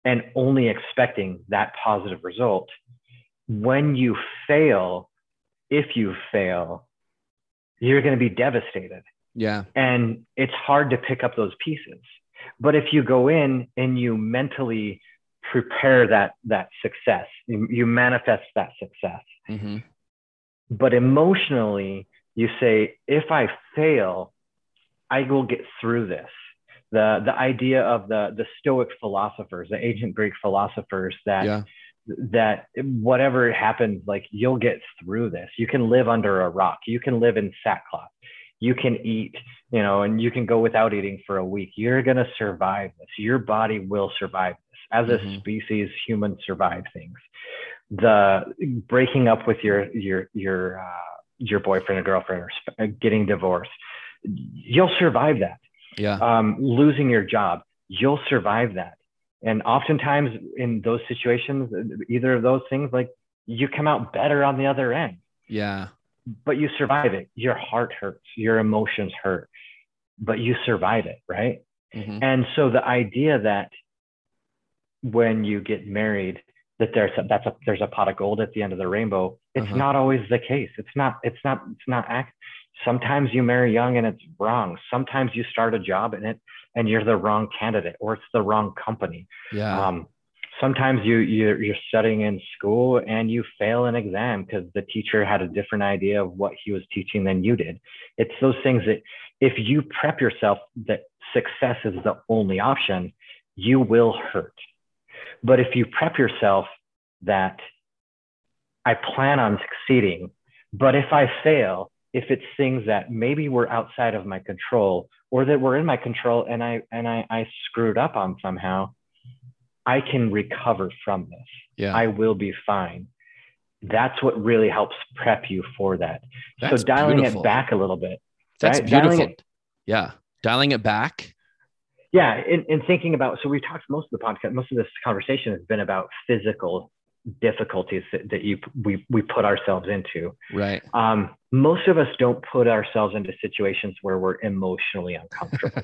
and only expecting that positive result, when you fail, if you fail, you're going to be devastated. Yeah. And it's hard to pick up those pieces. But if you go in and you mentally prepare that that success, you, you manifest that success. Mm-hmm. But emotionally, you say, if I fail, I will get through this. The the idea of the the Stoic philosophers, the ancient Greek philosophers that yeah. that whatever happens, like you'll get through this. You can live under a rock. You can live in sackcloth. You can eat, you know, and you can go without eating for a week. You're gonna survive this. Your body will survive this. As a mm-hmm. species, humans survive things. The breaking up with your your your uh, your boyfriend or girlfriend or getting divorced you'll survive that. Yeah. Um, losing your job, you'll survive that. And oftentimes in those situations, either of those things, like you come out better on the other end. Yeah. But you survive it. Your heart hurts, your emotions hurt, but you survive it, right? Mm-hmm. And so the idea that when you get married, that there's a, that's a there's a pot of gold at the end of the rainbow. It's uh-huh. not always the case. It's not. It's not. It's not. Act, sometimes you marry young and it's wrong. Sometimes you start a job and it and you're the wrong candidate or it's the wrong company. Yeah. Um, sometimes you you're, you're studying in school and you fail an exam because the teacher had a different idea of what he was teaching than you did. It's those things that if you prep yourself that success is the only option you will hurt. But if you prep yourself that i plan on succeeding but if i fail if it's things that maybe were outside of my control or that were in my control and I and I, I screwed up on somehow, I can recover from this. Yeah. I will be fine. That's what really helps prep you for that. That's so dialing beautiful. it back a little bit. That's right? beautiful. Dialing it, yeah. Dialing it back. Yeah. And, and thinking about, so we've talked most of the podcast, most of this conversation has been about physical difficulties that, that you we we put ourselves into. Right. Um, most of us don't put ourselves into situations where we're emotionally uncomfortable.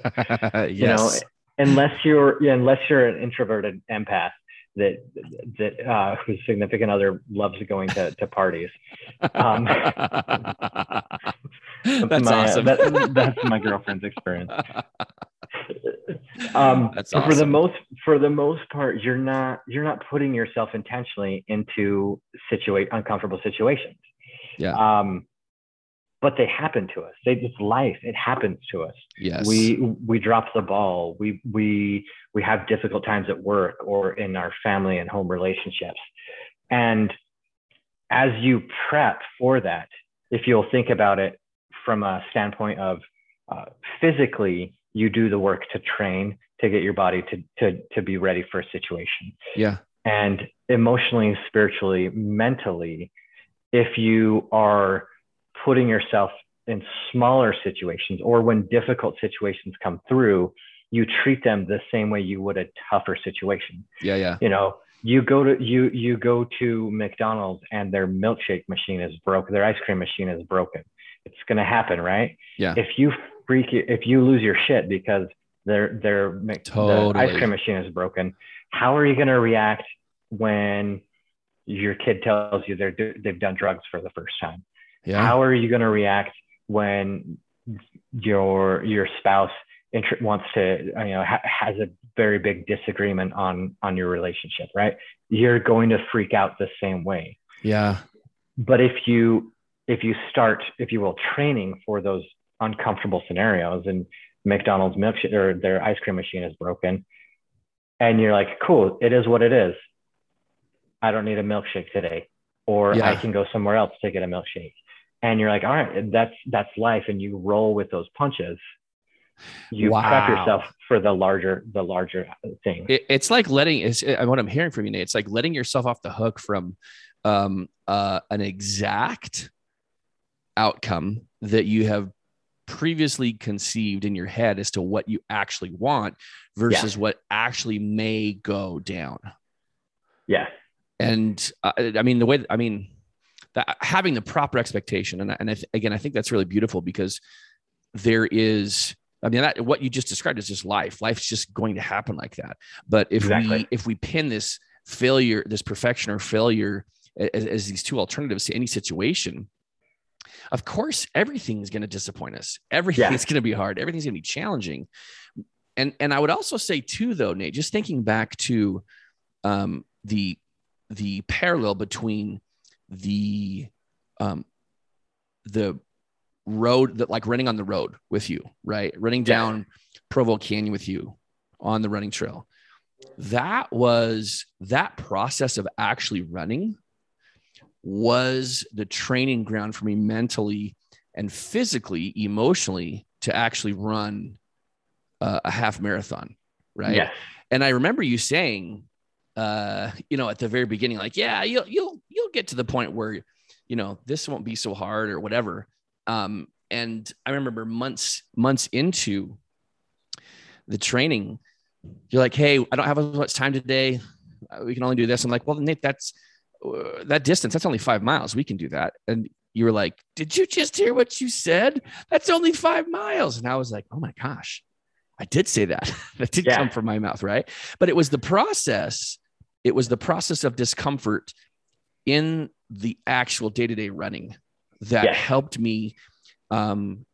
yes. You know, unless you're unless you're an introverted empath that that uh, whose significant other loves going to, to parties. Um, that's my, awesome. That, that's my girlfriend's experience. Um, That's awesome. for the most for the most part, you're not you're not putting yourself intentionally into situate uncomfortable situations. Yeah. Um, but they happen to us. They, it's life. It happens to us. Yes. We we drop the ball. We we we have difficult times at work or in our family and home relationships. And as you prep for that, if you'll think about it from a standpoint of uh, physically, you do the work to train to get your body to to to be ready for a situation. Yeah. And emotionally, spiritually, mentally, if you are putting yourself in smaller situations or when difficult situations come through, you treat them the same way you would a tougher situation. Yeah, yeah. You know, you go to you you go to McDonald's and their milkshake machine is broken, their ice cream machine is broken. It's gonna happen, right? Yeah. If you freak if you lose your shit because their their totally. the ice cream machine is broken, how are you gonna react when your kid tells you they're they've done drugs for the first time? Yeah. How are you gonna react when your your spouse int- wants to you know ha- has a very big disagreement on on your relationship right you're going to freak out the same way Yeah. but if you if you start if you will training for those uncomfortable scenarios and mcdonald's milkshake or their ice cream machine is broken. And you're like cool it is what it is. I don't need a milkshake today. Or Yeah. i can go somewhere else to get a milkshake. And you're like all right that's that's life. And you roll with those punches. You prep yourself for the larger the larger thing. It, it's like letting it's what I'm hearing from you, Nate. It's like letting yourself off the hook from um, uh, an exact outcome that you have previously conceived in your head as to what you actually want versus what actually may go down. yeah And uh, I mean, the way I mean, that having the proper expectation, and and I th- again, I think that's really beautiful because there is. I mean, that what you just described is just life. Life's just going to happen like that. But if we if we pin this failure, this perfection or failure as, as these two alternatives to any situation, of course, everything's going to disappoint us. Everything's going to be hard. Everything's going to be challenging. And and I would also say too, though, Nate, just thinking back to um, the the parallel between the um, the road that like running on the road with you, right? Running Yeah. down Provo Canyon with you on the running trail. That was that process of actually running was the training ground for me mentally and physically, emotionally to actually run uh, a half marathon, right? yes and I remember you saying, uh, you know, at the very beginning, like, yeah, you'll you'll you'll get to the point where, you know, this won't be so hard or whatever. Um, and I remember months months into the training, you're like, hey, I don't have as much time today. We can only do this. I'm like, well, Nate, that's that distance. That's only five miles. We can do that. And you were like, did you just hear what you said? That's only five miles. And I was like, oh my gosh, I did say that. that did Yeah. come from my mouth, right? But it was the process. It was the process of discomfort in the actual day to day running that Yes. helped me um,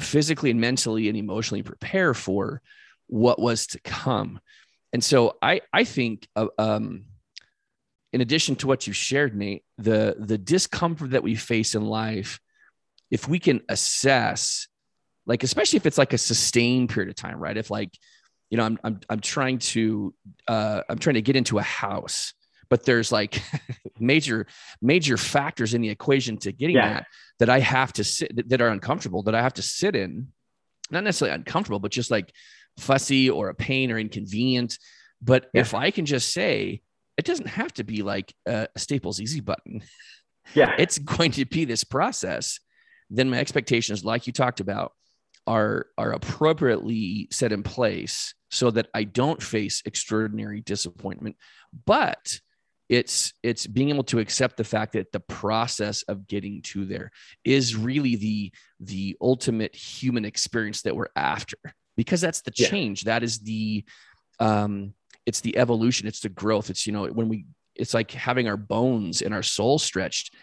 physically and mentally and emotionally prepare for what was to come. And so I I think uh, um, in addition to what you've shared, Nate, the the discomfort that we face in life, if we can assess, like especially if it's like a sustained period of time, right? If like, you know, I'm I'm I'm trying to uh, I'm trying to get into a house, but there's like major major factors in the equation to getting Yeah. that that I have to sit that- that are uncomfortable that I have to sit in, not necessarily uncomfortable, but just like fussy or a pain or inconvenient. But Yeah. if I can just say, it doesn't have to be like a Staples easy button. yeah It's going to be this process. Then my expectations, like you talked about, are are appropriately set in place so that I don't face extraordinary disappointment. But it's it's being able to accept the fact that the process of getting to there is really the the ultimate human experience that we're after because that's the Yeah. change that is the um it's the evolution it's the growth it's you know when we it's like having our bones and our soul stretched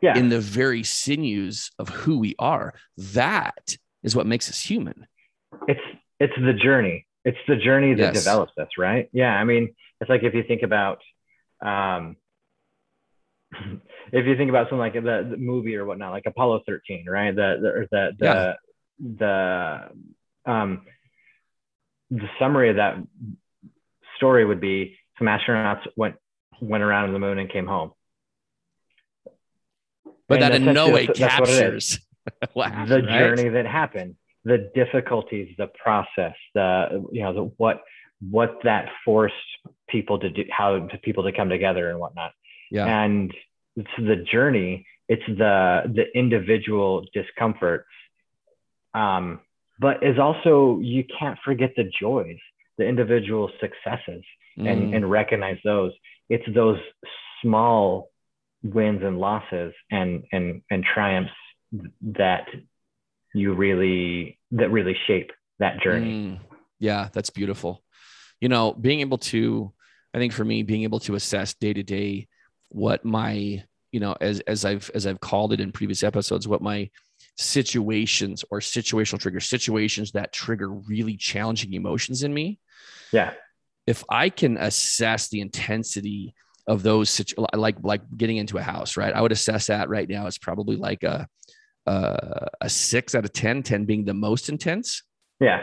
yeah. in the very sinews of who we are. That is what makes us human. It's it's the journey. It's the journey that Yes. develops us right? Yeah i mean it's like if you think about um if you think about something like the, the movie or whatnot like apollo 13 right? The the the the, the um the summary of that story would be some astronauts went went around the moon and came home. But And that in no way that's- that's what it is. captures what happened, the right? journey that happened the difficulties the process the you know the what what that forced people to do how to people to come together and whatnot. Yeah. And it's the journey it's the the individual discomforts um, but is also you can't forget the joys the individual successes mm. and and recognize those it's those small wins and losses and and and triumphs that you really that really shape that journey mm. yeah that's beautiful you know being able to i think for me being able to assess day to day what my you know as as i've as i've called it in previous episodes what my situations or situational triggers situations that trigger really challenging emotions in me. Yeah. If i can assess the intensity of those situ- like like getting into a house right? I would assess that right now. As probably like a a, a six out of 10 10 being the most intense. Yeah.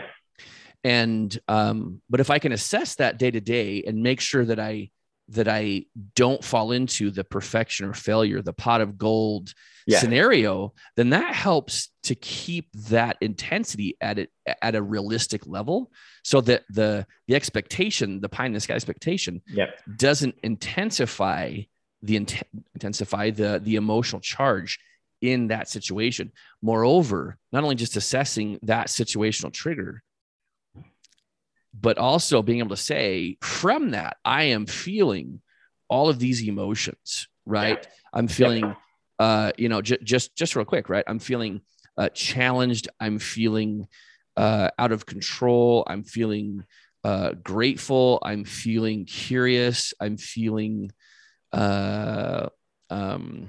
And um but if i can assess that day to day and make sure that i that I don't fall into the perfection or failure, the pot of gold yeah. scenario, then that helps to keep that intensity at it at a realistic level, so that the the expectation, the pie in the sky expectation, yep. doesn't intensify the intensify the the emotional charge in that situation. Moreover, not only just assessing that situational trigger, but also being able to say from that i am feeling all of these emotions right? Yeah. i'm feeling yeah. uh you know j- just just real quick right? I'm feeling uh, challenged. I'm feeling uh, out of control. I'm feeling uh, grateful. I'm feeling curious. I'm feeling uh um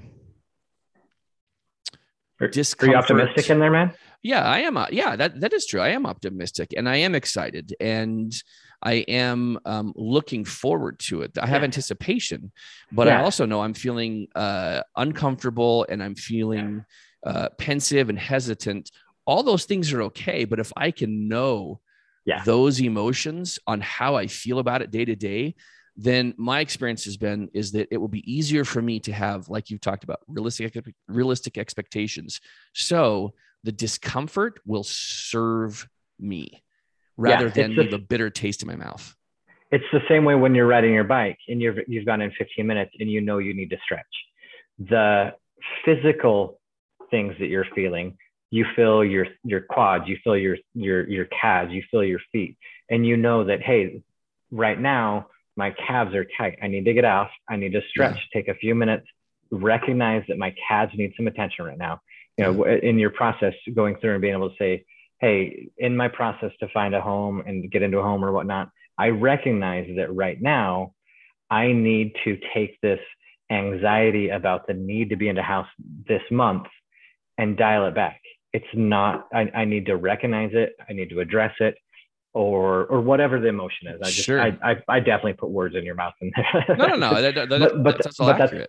are, are you optimistic in there man yeah, I am. Uh, yeah, that that is true. I am optimistic and I am excited and I am um, looking forward to it. I have yeah. anticipation, but yeah. I also know I'm feeling uh, uncomfortable and I'm feeling uh, pensive and hesitant. All those things are okay, but if I can know yeah. those emotions on how I feel about it day to day, then my experience has been is that it will be easier for me to have, like you've talked about, realistic realistic expectations. So the discomfort will serve me rather yeah, than leave a bitter taste in my mouth. It's the same way when you're riding your bike and you've you've gone in 15 minutes and you know you need to stretch. The physical things that you're feeling, you feel your your quads, you feel your your your calves, you feel your feet, and you know that hey, right now my calves are tight. I need to get off. I need to stretch. Yeah. Take a few minutes. Recognize that my calves need some attention right now you know in your process going through and being able to say hey in my process to find a home and get into a home or whatnot i recognize that right now i need to take this anxiety about the need to be in a house this month and dial it back. It's not I, I need to recognize it i need to address it or or whatever the emotion is. I just sure. I, I, I definitely put words in your mouth in there. No no no. That, that, but, but, that's, but that's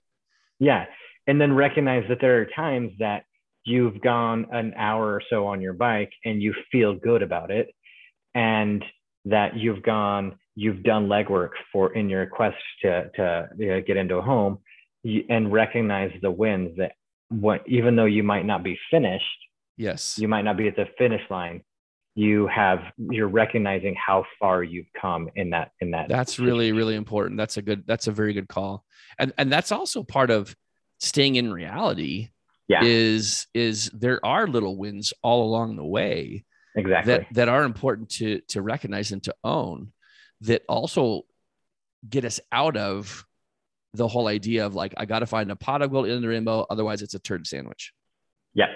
yeah. And then recognize that there are times that you've gone an hour or so on your bike and you feel good about it and that you've gone you've done legwork for in your quest to to you know, get into a home and recognize the wins that what even though you might not be finished yes. you might not be at the finish line you have you're recognizing how far you've come in that in that that's situation. really really important. That's a good that's a very good call. And and that's also part of staying in reality yeah. is is there are little wins all along the way exactly that that are important to to recognize and to own that also get us out of the whole idea of like I got to find a pot of gold in the rainbow, otherwise it's a turd sandwich. Yeah,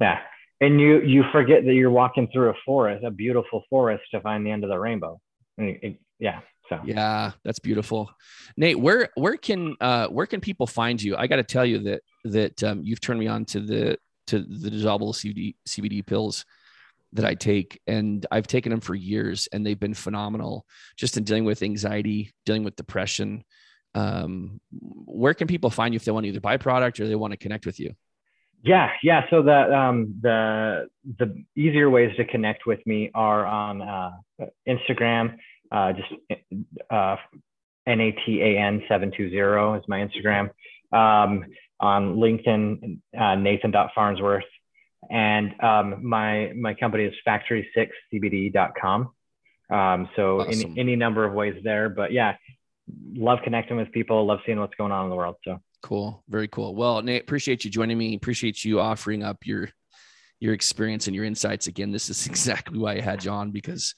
yeah, and you you forget that you're walking through a forest, a beautiful forest, to find the end of the rainbow. yeah, so yeah, that's beautiful. Nate, where where can uh, where can people find you? I got to tell you that that um, you've turned me on to the to the dissolvable CBD CBD pills that I take, and I've taken them for years, and they've been phenomenal. Just in dealing with anxiety, dealing with depression. Um, where can people find you if they want to either buy product or they want to connect with you? Yeah, yeah. So the um, the the easier ways to connect with me are on uh, Instagram uh, just uh, N-A-T-A-N 720 is my Instagram. Um, on LinkedIn, uh, Nathan.Farnsworth. And um, my, my company is factory6cbd.com. Um, so awesome. any, any number of ways there, but yeah, love connecting with people, love seeing what's going on in the world. So cool, very cool. Well, Nate, appreciate you joining me. Appreciate you offering up your your experience and your insights. Again, this is exactly why I had you on because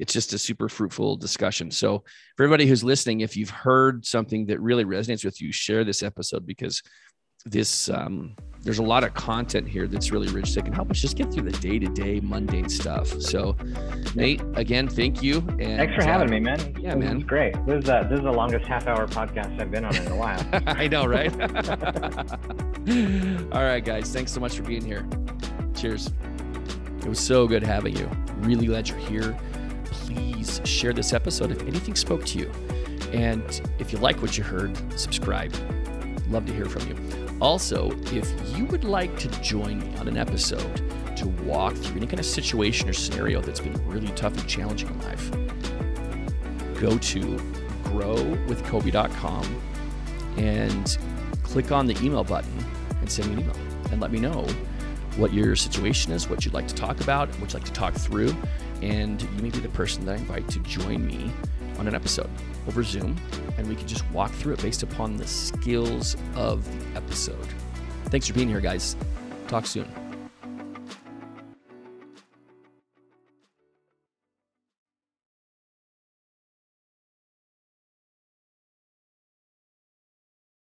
it's just a super fruitful discussion. So, for everybody who's listening, if you've heard something that really resonates with you, share this episode because this um, there's a lot of content here that's really rich that can help us just get through the day to day mundane stuff. So, Nate, again, thank you. And thanks for having uh, me, man. Yeah, this man. great. This is uh, this is the longest half hour podcast I've been on in a while. I know, right? All right, guys. Thanks so much for being here. Cheers. It was so good having you. Really glad you're here. Please share this episode if anything spoke to you. And if you like what you heard, subscribe. Love to hear from you. Also, if you would like to join me on an episode to walk through any kind of situation or scenario that's been really tough and challenging in life, go to growwithcoby.com and click on the email button and send me an email and let me know what your situation is, what you'd like to talk about, what you'd like to talk through, and you may be the person that I invite to join me on an episode over Zoom, and we can just walk through it based upon the skills of the episode. Thanks for being here, guys. Talk soon.